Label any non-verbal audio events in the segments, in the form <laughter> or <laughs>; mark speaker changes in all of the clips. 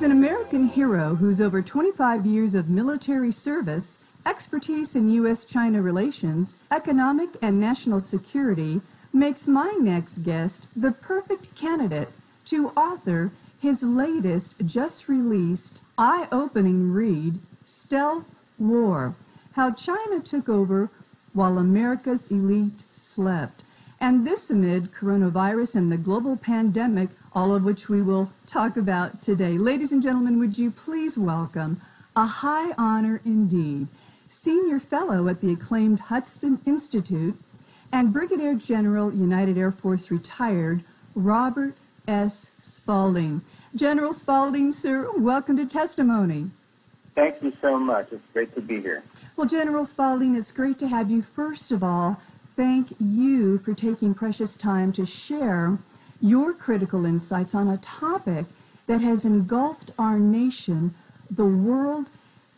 Speaker 1: He's an American hero whose over 25 years of military service, expertise in U.S. China relations, economic and national security makes my next guest the perfect candidate to author his latest just released eye opening read, Stealth War How China Took Over While America's Elite Slept. And this amid coronavirus and the global pandemic all of which we will talk about today. Ladies and gentlemen, would you please welcome a high honor indeed, Senior Fellow at the acclaimed Hudson Institute and Brigadier General, United Air Force retired, Robert S. Spalding. General Spalding, sir, welcome to testimony.
Speaker 2: Thank you so much. It's great to be here.
Speaker 1: Well, General Spalding, it's great to have you. First of all, thank you for taking precious time to share your critical insights on a topic that has engulfed our nation, the world,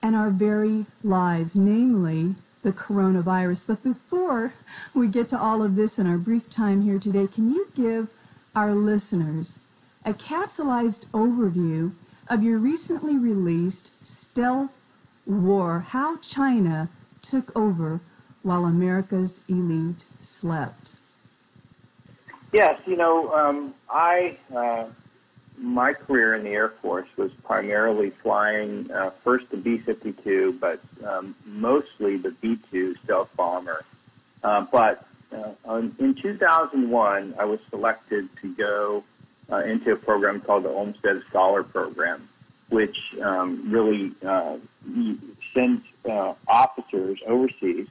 Speaker 1: and our very lives, namely the coronavirus. But before we get to all of this in our brief time here today, can you give our listeners a capsulized overview of your recently released Stealth War How China Took Over While America's Elite Slept?
Speaker 2: Yes, you know, um, I uh, my career in the Air Force was primarily flying uh, first the B-52, but um, mostly the B-2 stealth bomber. Uh, but uh, in 2001, I was selected to go uh, into a program called the Olmsted Scholar Program, which um, really uh, sends officers overseas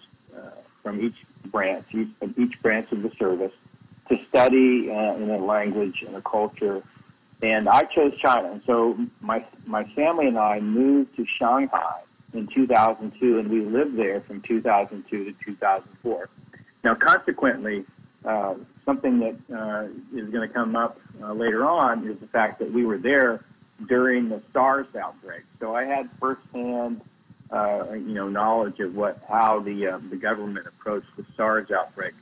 Speaker 2: from each branch, each, each branch of the service to study uh, in a language and a culture. And I chose China. And so my, my family and I moved to Shanghai in 2002, and we lived there from 2002 to 2004. Now, consequently, uh, something that uh, is going to come up uh, later on is the fact that we were there during the SARS outbreak. So I had firsthand, uh, you know, knowledge of what how the uh, the government approached the SARS outbreak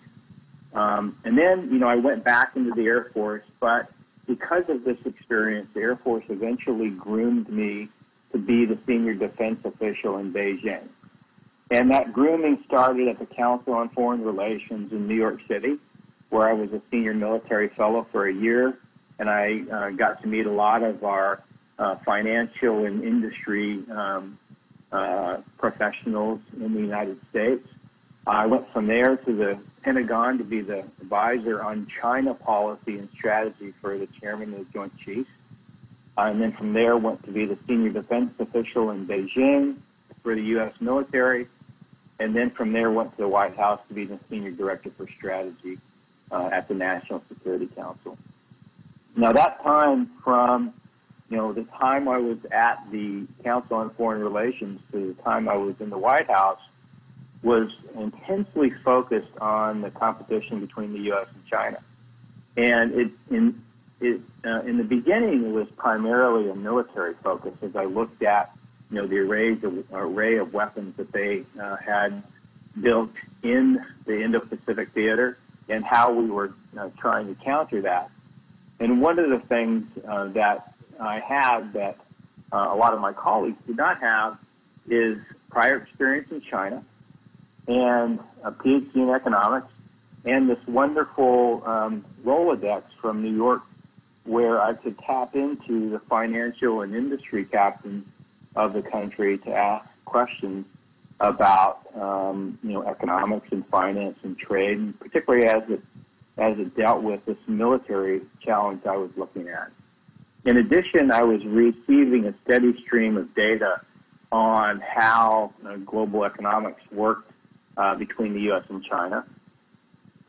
Speaker 2: um, and then, you know, I went back into the Air Force, but because of this experience, the Air Force eventually groomed me to be the senior defense official in Beijing. And that grooming started at the Council on Foreign Relations in New York City, where I was a senior military fellow for a year, and I uh, got to meet a lot of our uh, financial and industry um, uh, professionals in the United States. I went from there to the Pentagon to be the advisor on China policy and strategy for the chairman of the Joint Chiefs. Uh, and then from there went to be the senior defense official in Beijing for the U.S. military. And then from there went to the White House to be the senior director for strategy uh, at the National Security Council. Now that time from, you know, the time I was at the Council on Foreign Relations to the time I was in the White House was intensely focused on the competition between the U.S. and China. And it, in, it, uh, in the beginning, it was primarily a military focus as I looked at, you know, the array of weapons that they uh, had built in the Indo-Pacific theater and how we were uh, trying to counter that. And one of the things uh, that I have that uh, a lot of my colleagues did not have is prior experience in China and a PhD in economics, and this wonderful um, Rolodex from New York where I could tap into the financial and industry captains of the country to ask questions about um, you know economics and finance and trade, and particularly as it as it dealt with this military challenge I was looking at. In addition, I was receiving a steady stream of data on how uh, global economics worked uh, between the U.S. and China.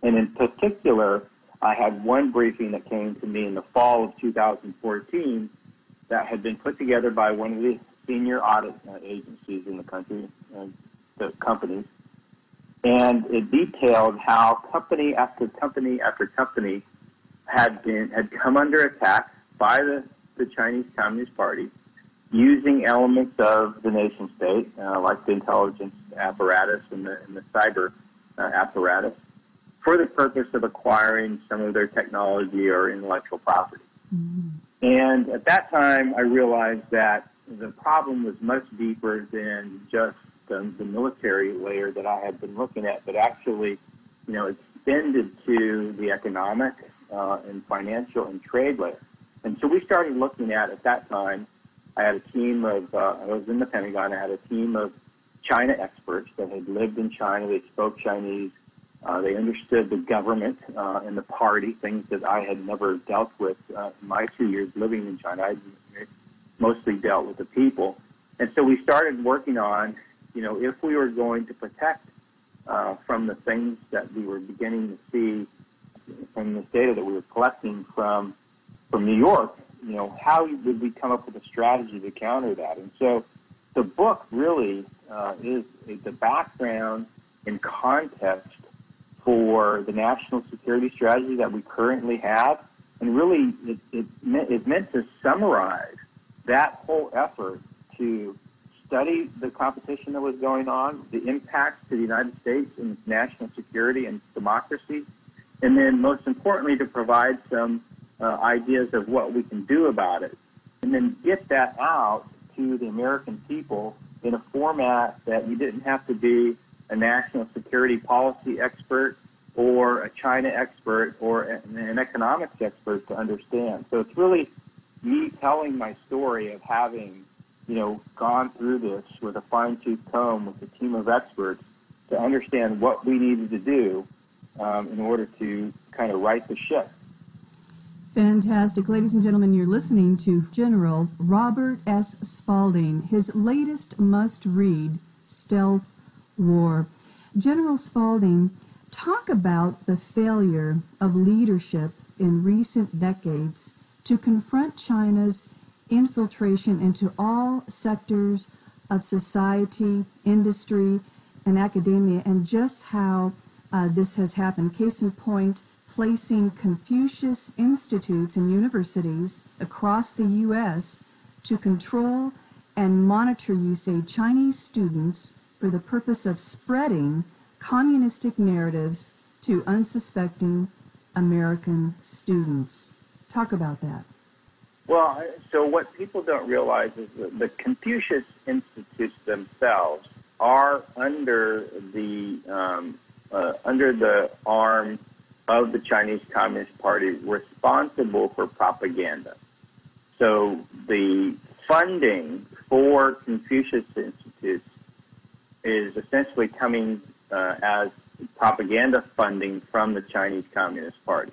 Speaker 2: And in particular, I had one briefing that came to me in the fall of 2014 that had been put together by one of the senior audit uh, agencies in the country, uh, the companies, and it detailed how company after company after company had been had come under attack by the, the Chinese Communist Party using elements of the nation state, uh, like the intelligence apparatus and the, and the cyber uh, apparatus, for the purpose of acquiring some of their technology or intellectual property. Mm-hmm. And at that time, I realized that the problem was much deeper than just the, the military layer that I had been looking at, but actually, you know, extended to the economic uh, and financial and trade layer. And so we started looking at, at that time, I had a team of, uh, I was in the Pentagon, I had a team of China experts that had lived in China, they spoke Chinese, uh, they understood the government uh, and the party, things that I had never dealt with uh, in my two years living in China. I mostly dealt with the people. And so we started working on, you know, if we were going to protect uh, from the things that we were beginning to see from this data that we were collecting from from New York, you know, how would we come up with a strategy to counter that? And so the book really uh, is the background and context for the national security strategy that we currently have. And really, it, it, meant to summarize that whole effort to study the competition that was going on, the impacts to the United States and national security and democracy, and then most importantly, to provide some uh, ideas of what we can do about it, and then get that out to the American people in a format that you didn't have to be a national security policy expert or a China expert or an economics expert to understand. So it's really me telling my story of having, you know, gone through this with a fine tooth comb with a team of experts to understand what we needed to do um, in order to kind of right the ship.
Speaker 1: Fantastic. Ladies and gentlemen, you're listening to General Robert S. Spalding, his latest must read, Stealth War. General Spalding, talk about the failure of leadership in recent decades to confront China's infiltration into all sectors of society, industry, and academia, and just how uh, this has happened. Case in point, placing Confucius institutes and universities across the U.S. to control and monitor, you say, Chinese students for the purpose of spreading communistic narratives to unsuspecting American students. Talk about that.
Speaker 2: Well, so what people don't realize is that the Confucius Institutes themselves are under the um, uh, under the arm of the Chinese Communist Party responsible for propaganda. So the funding for Confucius Institutes is essentially coming uh, as propaganda funding from the Chinese Communist Party.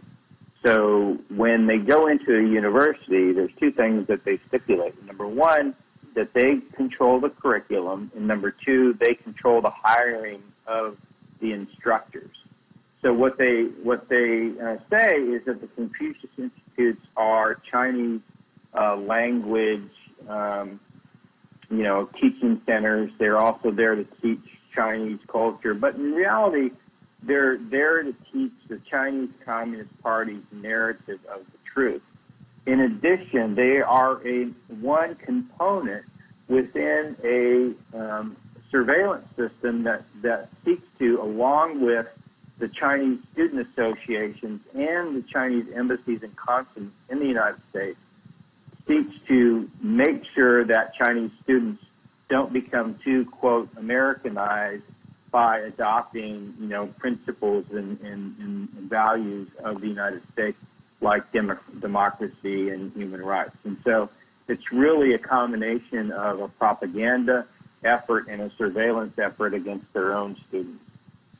Speaker 2: So when they go into a university, there's two things that they stipulate. Number one, that they control the curriculum, and number two, they control the hiring of the instructors. So what they what they uh, say is that the Confucius Institutes are Chinese uh, language, um, you know, teaching centers. They're also there to teach Chinese culture, but in reality, they're there to teach the Chinese Communist Party's narrative of the truth. In addition, they are a one component within a um, surveillance system that, that seeks to, along with the Chinese student associations and the Chinese embassies and consulates in the United States, seeks to make sure that Chinese students don't become too, quote, Americanized by adopting, you know, principles and, and, and values of the United States like dem- democracy and human rights. And so it's really a combination of a propaganda effort and a surveillance effort against their own students.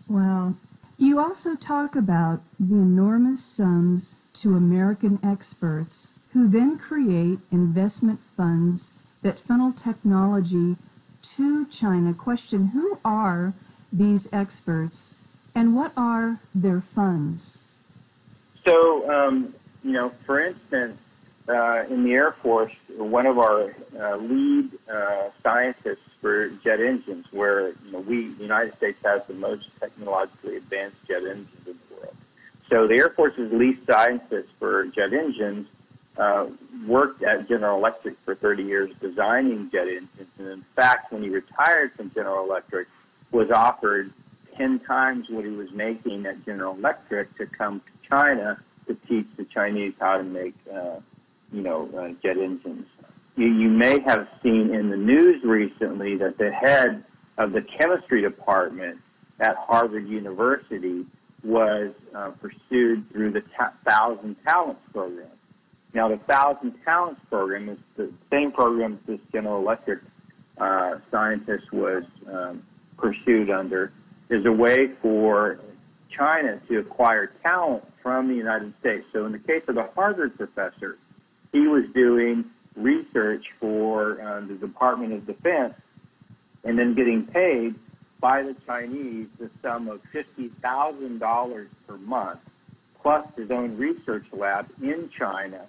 Speaker 1: Well, you also talk about the enormous sums to American experts who then create investment funds that funnel technology to China. Question Who are these experts and what are their funds?
Speaker 2: So, um, you know, for instance, uh, in the Air Force, one of our uh, lead uh, scientists for jet engines, where you know, we, the United States, has the most technologically advanced jet engines in the world. So the Air Force's lead scientist for jet engines uh, worked at General Electric for 30 years designing jet engines, and in fact, when he retired from General Electric, was offered 10 times what he was making at General Electric to come to China to teach the Chinese how to make, uh, you know, uh, jet engines. You, you may have seen in the news recently that the head of the chemistry department at Harvard University was uh, pursued through the ta- Thousand Talents program. Now, the Thousand Talents program is the same program this General Electric uh, scientist was um, pursued under, is a way for China to acquire talent from the United States. So, in the case of the Harvard professor, he was doing research for uh, the Department of Defense and then getting paid by the Chinese the sum of $50,000 per month, plus his own research lab in China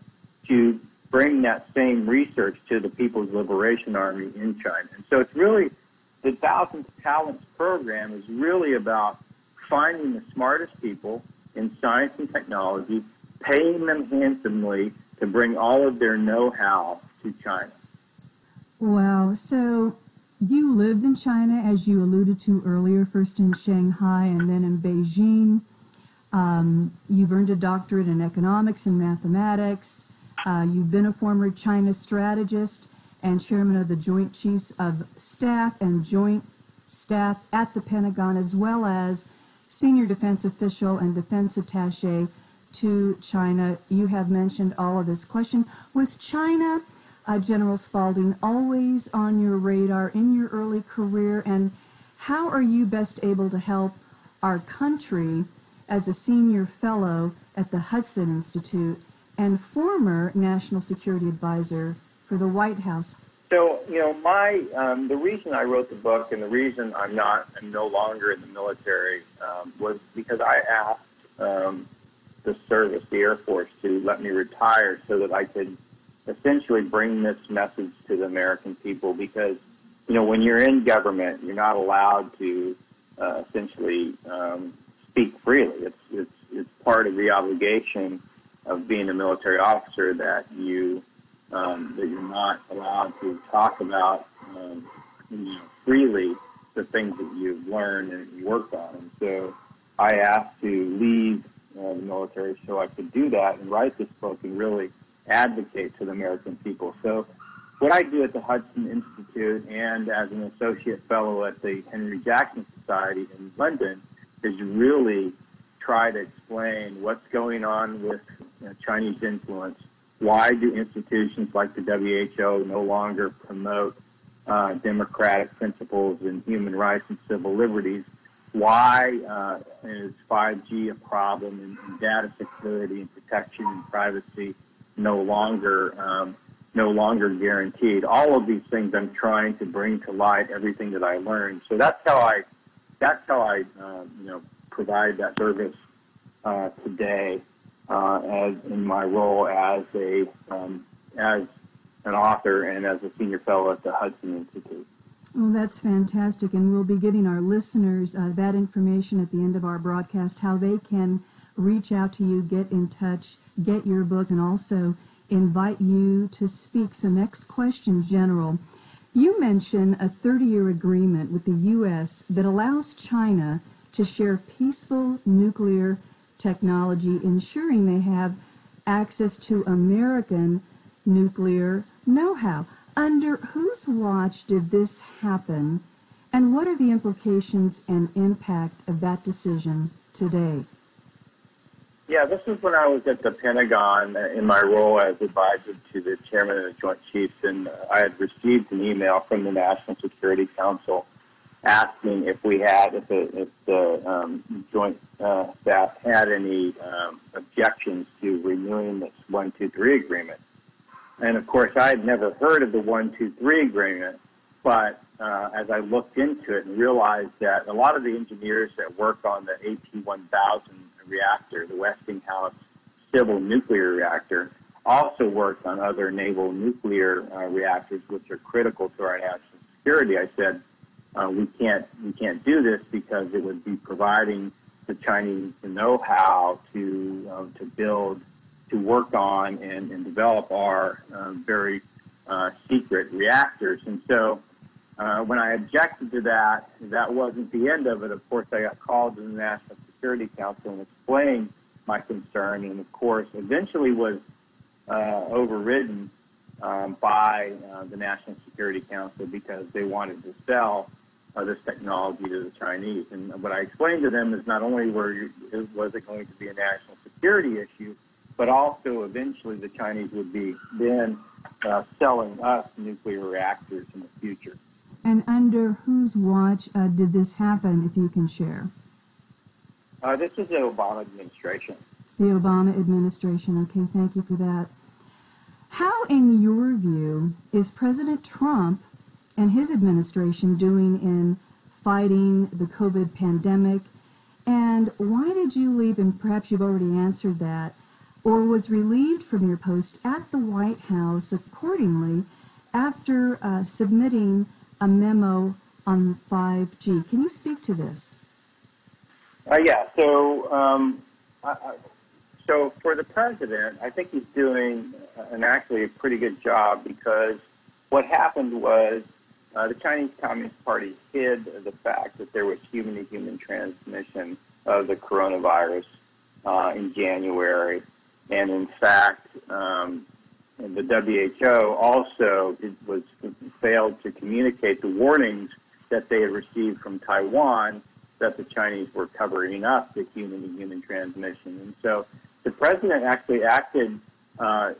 Speaker 2: to bring that same research to the People's Liberation Army in China. And so it's really, the Thousand Talents program is really about finding the smartest people in science and technology, paying them handsomely to bring all of their know-how to China.
Speaker 1: Wow. So you lived in China, as you alluded to earlier, first in Shanghai and then in Beijing. Um, you've earned a doctorate in economics and mathematics. Uh, you've been a former China strategist and chairman of the Joint Chiefs of Staff and Joint Staff at the Pentagon, as well as senior defense official and defense attache to China. You have mentioned all of this. Question Was China, uh, General Spalding, always on your radar in your early career? And how are you best able to help our country as a senior fellow at the Hudson Institute and former national security advisor for the White House.
Speaker 2: So, you know, my um, the reason I wrote the book and the reason I'm not, I'm no longer in the military um, was because I asked um, the service, the Air Force, to let me retire so that I could essentially bring this message to the American people. Because, you know, when you're in government, you're not allowed to uh, essentially um, speak freely. It's it's it's part of the obligation of being a military officer that you um, that you're not allowed to talk about um, you know, freely the things that you've learned and worked on. And so I asked to leave uh, the military so I could do that and write this book and really advocate to the American people. So what I do at the Hudson Institute and as an associate fellow at the Henry Jackson Society in London is really try to explain what's going on with you know, Chinese influence. Why do institutions like the WHO no longer promote uh, democratic principles and human rights and civil liberties? Why uh, is 5G a problem in, in, data security and protection and privacy no longer um, no longer guaranteed? All of these things I'm trying to bring to light everything that I learned. So that's how I that's how I uh, you know provide that service uh, today uh, as in my role as a um, as an author and as a senior fellow at the Hudson Institute.
Speaker 1: Well, that's fantastic, and we'll be giving our listeners uh, that information at the end of our broadcast, how they can reach out to you, get in touch, get your book, and also invite you to speak. So, next question, General. You mentioned a 30 year agreement with the U.S. that allows China to share peaceful nuclear technology, ensuring they have access to American nuclear know how. Under whose watch did this happen, and what are the implications and impact of that decision today?
Speaker 2: Yeah, this is when I was at the Pentagon in my role as advisor to the chairman of the Joint Chiefs, and I had received an email from the National Security Council asking if we had, if the, if the um, Joint uh, Staff had any um, objections to renewing this 123 agreement. And of course, I had never heard of the 123 agreement, but uh, as I looked into it and realized that a lot of the engineers that work on the AP 1000 reactor, the Westinghouse civil nuclear reactor, also worked on other naval nuclear uh, reactors, which are critical to our national security. I said uh, we can't we can't do this because it would be providing the Chinese the know-how to um, to build, to work on, and, and develop our um, very uh, secret reactors. And so, uh, when I objected to that, that wasn't the end of it. Of course, I got called to the National Security Council and explained my concern, and of course, eventually was uh, overridden um, by uh, the National Security Council because they wanted to sell uh, this technology to the Chinese. And what I explained to them is not only were you, was it going to be a national security issue, but also eventually the Chinese would be then uh, selling us nuclear reactors in the future.
Speaker 1: And under whose watch uh, did this happen, if you can share?
Speaker 2: Uh, this is the Obama administration.
Speaker 1: The Obama administration. Okay, thank you for that. How, in your view, is President Trump and his administration doing in fighting the COVID pandemic? And why did you leave, and perhaps you've already answered that, or was relieved from your post at the White House accordingly after uh, submitting a memo on 5G? Can you speak to this?
Speaker 2: Uh, yeah, so um, I, so for the president, I think he's doing an actually a pretty good job because what happened was uh, the Chinese Communist Party hid the fact that there was human-to-human transmission of the coronavirus uh, in January, and in fact, um, the WHO also was failed to communicate the warnings that they had received from Taiwan that the Chinese were covering up the human-to-human transmission, and so the president actually acted uh,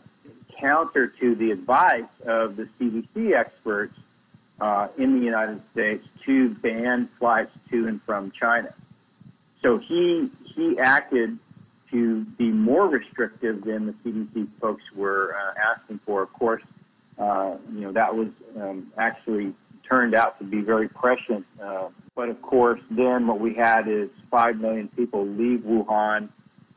Speaker 2: counter to the advice of the CDC experts uh, in the United States to ban flights to and from China. So he he acted to be more restrictive than the CDC folks were uh, asking for. Of course, uh, you know that was um, actually turned out to be very prescient. Uh, but of course, then what we had is five million people leave Wuhan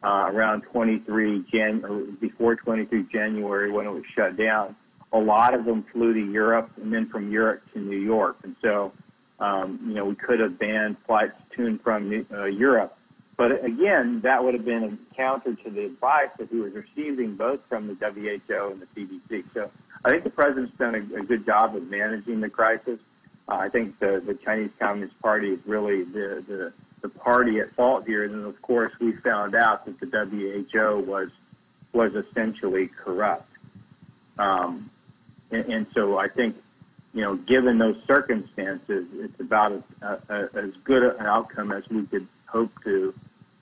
Speaker 2: uh, around 23 Jan before 23 January when it was shut down. A lot of them flew to Europe and then from Europe to New York, and so um, you know we could have banned flights to and from uh, Europe. But again, that would have been counter to the advice that he was receiving both from the WHO and the CDC. So I think the president's done a, a good job of managing the crisis. Uh, I think the, the Chinese Communist Party is really the, the the party at fault here. And then, of course, we found out that the WHO was was essentially corrupt. Um, and, and, so I think, you know, given those circumstances, it's about as good an outcome as we could hope to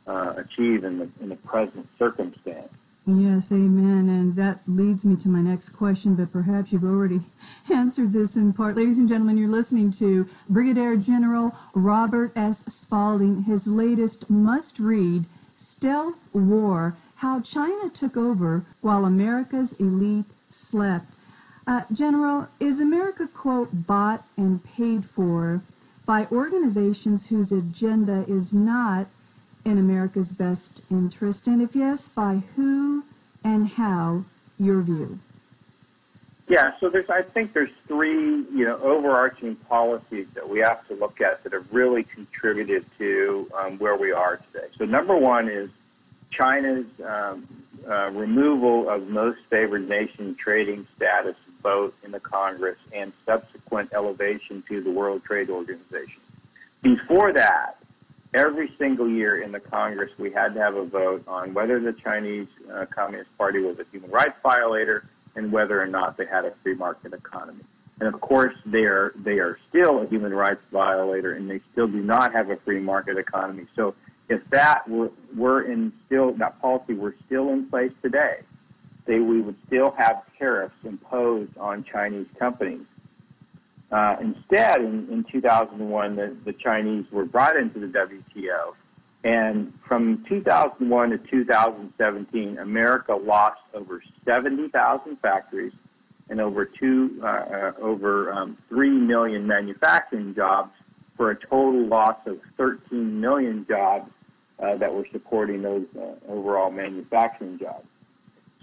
Speaker 2: uh, achieve in the in the present circumstance.
Speaker 1: Yes, amen. And that leads me to my next question, but perhaps you've already <laughs> answered this in part. Ladies and gentlemen, you're listening to Brigadier General Robert S. Spalding, his latest must read, Stealth War How China Took Over While America's Elite Slept. Uh, General, is America, quote, bought and paid for by organizations whose agenda is not in America's best interest? And if yes, by who and how, your view?
Speaker 2: Yeah, so there's, I think there's three, you know, overarching policies that we have to look at that have really contributed to um, where we are today. So number one is China's um, uh, removal of most favored nation trading status vote in the Congress and subsequent elevation to the World Trade Organization. Before that, every single year in the Congress, we had to have a vote on whether the Chinese uh, Communist Party was a human rights violator and whether or not they had a free market economy. And of course, they are they are still a human rights violator, and they still do not have a free market economy. So, if that were, were in still that policy were still in place today, they we would still have tariffs imposed on Chinese companies uh, instead, in, in 2001, the, the Chinese were brought into the WTO. And from 2001 to 2017, America lost over 70,000 factories and over two, uh, uh, over um, three million manufacturing jobs, for a total loss of 13 million jobs uh, that were supporting those uh, overall manufacturing jobs.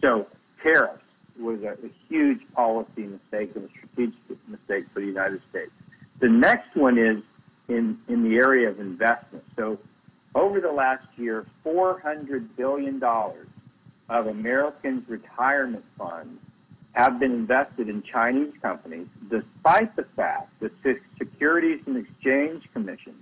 Speaker 2: So tariffs was a, a huge policy mistake and a strategic mistake for the United States. The next one is in, in the area of investment. So over the last year, $400 billion of Americans' retirement funds have been invested in Chinese companies, despite the fact that the Securities and Exchange Commission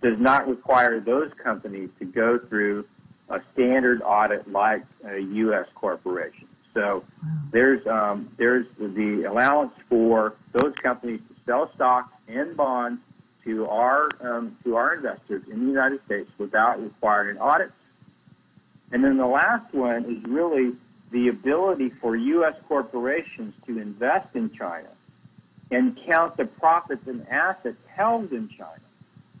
Speaker 2: does not require those companies to go through a standard audit like a U.S. corporation. So there's um, there's the allowance for those companies to sell stocks and bonds to our um, to our investors in the United States without requiring audits. And then the last one is really the ability for U.S. corporations to invest in China and count the profits and assets held in China.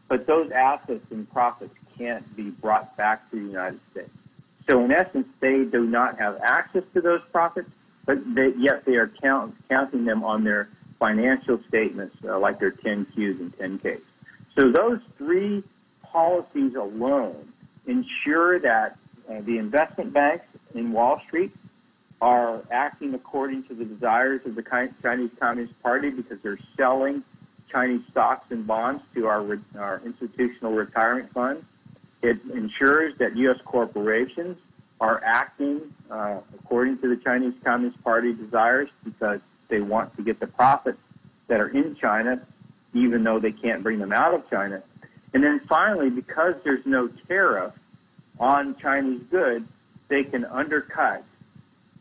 Speaker 2: But those assets and profits can't be brought back to the United States. So in essence, they do not have access to those profits, but they, yet they are count, counting them on their financial statements, uh, like their 10Qs and 10Ks. So those three policies alone ensure that uh, the investment banks in Wall Street are acting according to the desires of the Chinese Communist Party because they're selling Chinese stocks and bonds to our, our institutional retirement funds. It ensures that U.S. corporations are acting uh, according to the Chinese Communist Party desires because they want to get the profits that are in China, even though they can't bring them out of China. And then finally, because there's no tariff on Chinese goods, they can undercut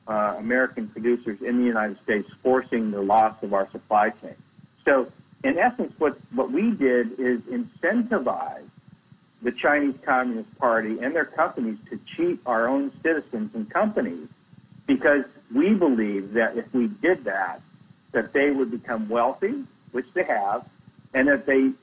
Speaker 2: uh, American producers in the United States, forcing the loss of our supply chain. So, in essence, what, what we did is incentivize the Chinese Communist Party and their companies to cheat our own citizens and companies because we believe that if we did that, that they would become wealthy, which they have, and that they, in,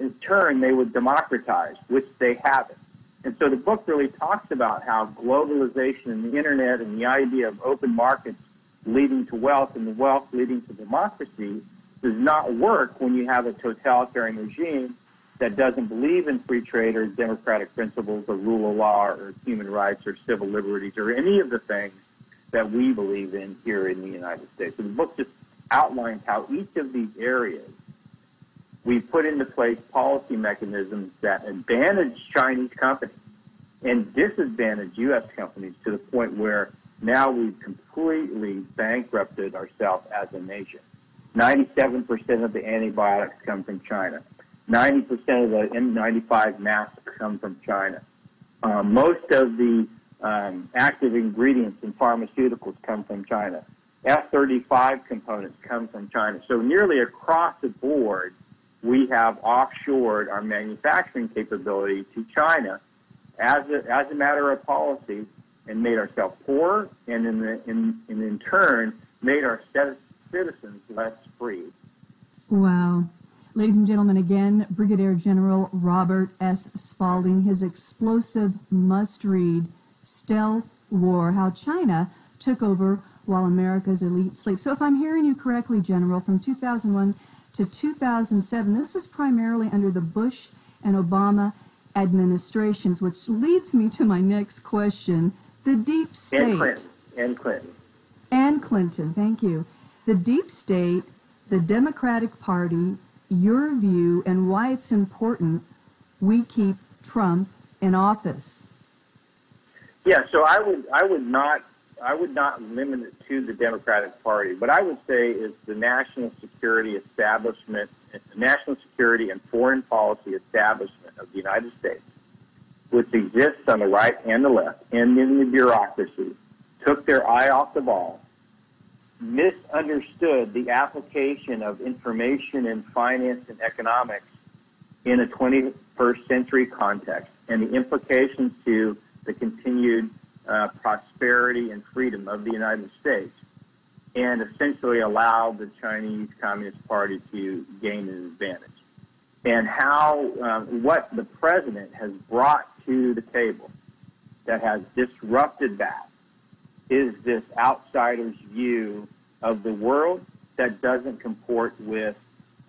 Speaker 2: in turn, they would democratize, which they haven't. And so the book really talks about how globalization and the internet and the idea of open markets leading to wealth and the wealth leading to democracy does not work when you have a totalitarian regime that doesn't believe in free trade or democratic principles or rule of law or human rights or civil liberties or any of the things that we believe in here in the United States. So the book just outlines how each of these areas we put into place policy mechanisms that advantage Chinese companies and disadvantage U.S. companies to the point where now we've completely bankrupted ourselves as a nation. 97% of the antibiotics come from China. 90% of the N95 masks come from China. Um, most of the um, active ingredients in pharmaceuticals come from China. F-35 components come from China. So nearly across the board, we have offshored our manufacturing capability to China as a, as a matter of policy and made ourselves poorer and in, the, in, and in turn made our citizens less free.
Speaker 1: Wow. Ladies and gentlemen, again, Brigadier General Robert S. Spalding, his explosive must read Stealth War How China Took Over While America's Elite Sleep. So, if I'm hearing you correctly, General, from 2001 to 2007. This was primarily under the Bush and Obama administrations, which leads me to my next question. The deep state. And
Speaker 2: Clinton. And Clinton.
Speaker 1: And Clinton, thank you. The deep state, the Democratic Party, your view, and why it's important we keep Trump in office.
Speaker 2: Yeah, so I would I would not I would not limit it to the Democratic Party. What I would say is the national security establishment, the national security and foreign policy establishment of the United States, which exists on the right and the left, and in the bureaucracy, took their eye off the ball, misunderstood the application of information in finance and economics in a 21st century context and the implications to the continued uh, prosperity and freedom of the United States and essentially allow the Chinese Communist Party to gain an advantage. And how, um, what the president has brought to the table that has disrupted that is this outsider's view of the world that doesn't comport with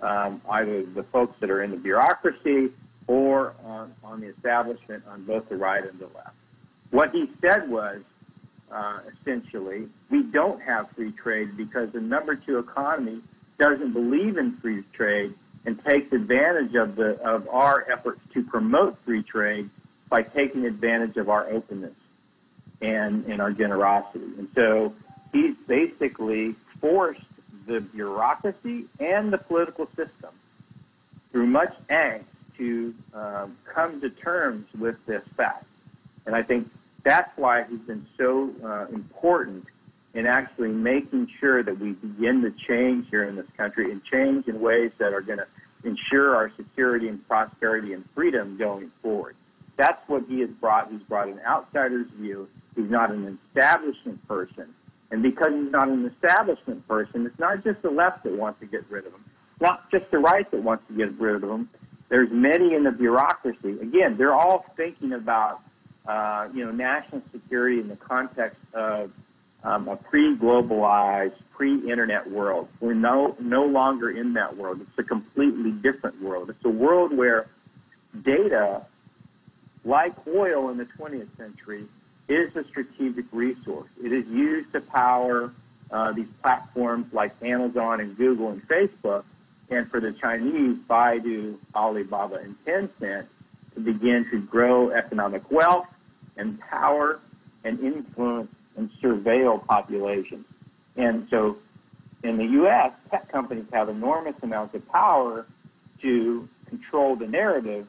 Speaker 2: um, either the folks that are in the bureaucracy or on, on the establishment on both the right and the left. What he said was, uh, essentially. We don't have free trade because the number two economy doesn't believe in free trade and takes advantage of the of our efforts to promote free trade by taking advantage of our openness and, and our generosity. And so he's basically forced the bureaucracy and the political system through much angst to um, come to terms with this fact. And I think that's why he's been so uh, important in actually making sure that we begin to change here in this country and change in ways that are going to ensure our security and prosperity and freedom going forward. That's what he has brought. He's brought an outsider's view. He's not an establishment person. And because he's not an establishment person, it's not just the left that wants to get rid of him, it's not just the right that wants to get rid of him. There's many in the bureaucracy. Again, they're all thinking about, uh, you know, national security in the context of um, a pre-globalized, pre-internet world. We're no no longer in that world. It's a completely different world. It's a world where data, like oil in the 20th century, is a strategic resource. It is used to power uh, these platforms like Amazon and Google and Facebook, and for the Chinese, Baidu, Alibaba, and Tencent to begin to grow economic wealth and power and influence and surveil populations. And so in the U.S., tech companies have enormous amounts of power to control the narrative.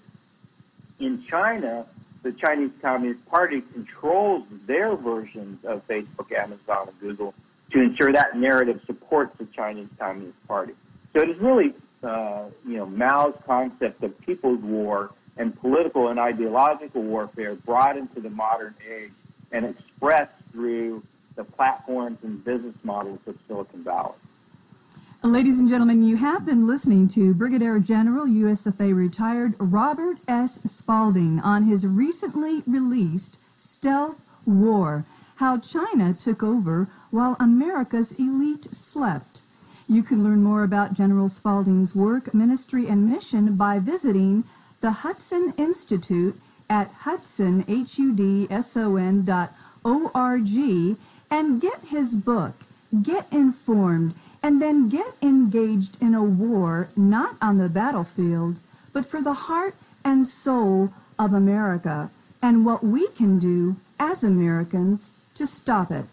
Speaker 2: In China, the Chinese Communist Party controls their versions of Facebook, Amazon, and Google to ensure that narrative supports the Chinese Communist Party. So it is really, uh, you know, Mao's concept of people's war and political and ideological warfare brought into the modern age and expressed through the platforms and business models of Silicon Valley.
Speaker 1: Ladies and gentlemen, you have been listening to Brigadier General USFA retired Robert S. Spalding on his recently released Stealth War How China Took Over While America's Elite Slept. You can learn more about General Spalding's work, ministry, and mission by visiting the Hudson Institute at hudson, H-U-D-S-O-N dot O-R-G and get his book, Get Informed, and then get engaged in a war not on the battlefield, but for the heart and soul of America and what we can do as Americans to stop it.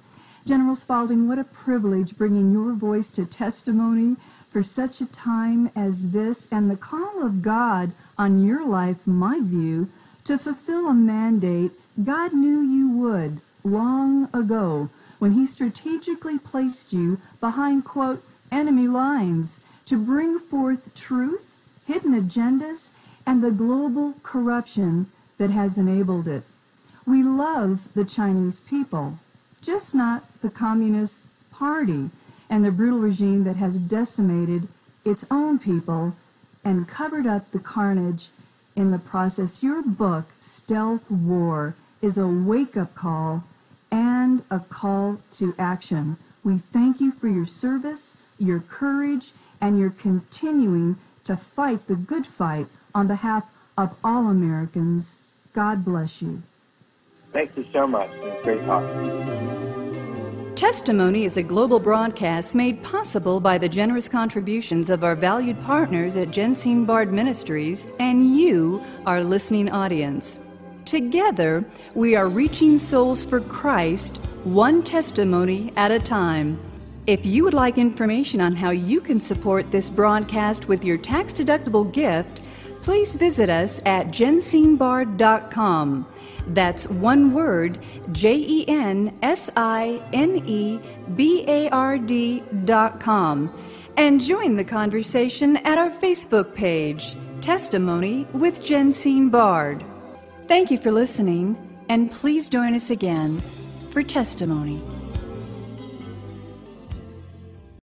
Speaker 1: General Spalding, what a privilege bringing your voice to testimony for such a time as this and the call of God on your life, my view, to fulfill a mandate God knew you would long ago when he strategically placed you behind, quote, enemy lines to bring forth truth, hidden agendas, and the global corruption that has enabled it. We love the Chinese people, just not the Communist Party and the brutal regime that has decimated its own people and covered up the carnage in the process. Your book, Stealth War, is a wake up call and a call to action. We thank you for your service, your courage, and your continuing to fight the good fight on behalf of all Americans. God bless you.
Speaker 2: Thank you so much. It's great talking.
Speaker 3: Testimony is a global broadcast made possible by the generous contributions of our valued partners at Jensine Bard Ministries and you, our listening audience. Together, we are reaching souls for Christ, one testimony at a time. If you would like information on how you can support this broadcast with your tax deductible gift, please visit us at jensinebard.com. That's one word, J E N S I N E B A R D dot com. And join the conversation at our Facebook page, Testimony with Jensine Bard. Thank you for listening, and please join us again for testimony.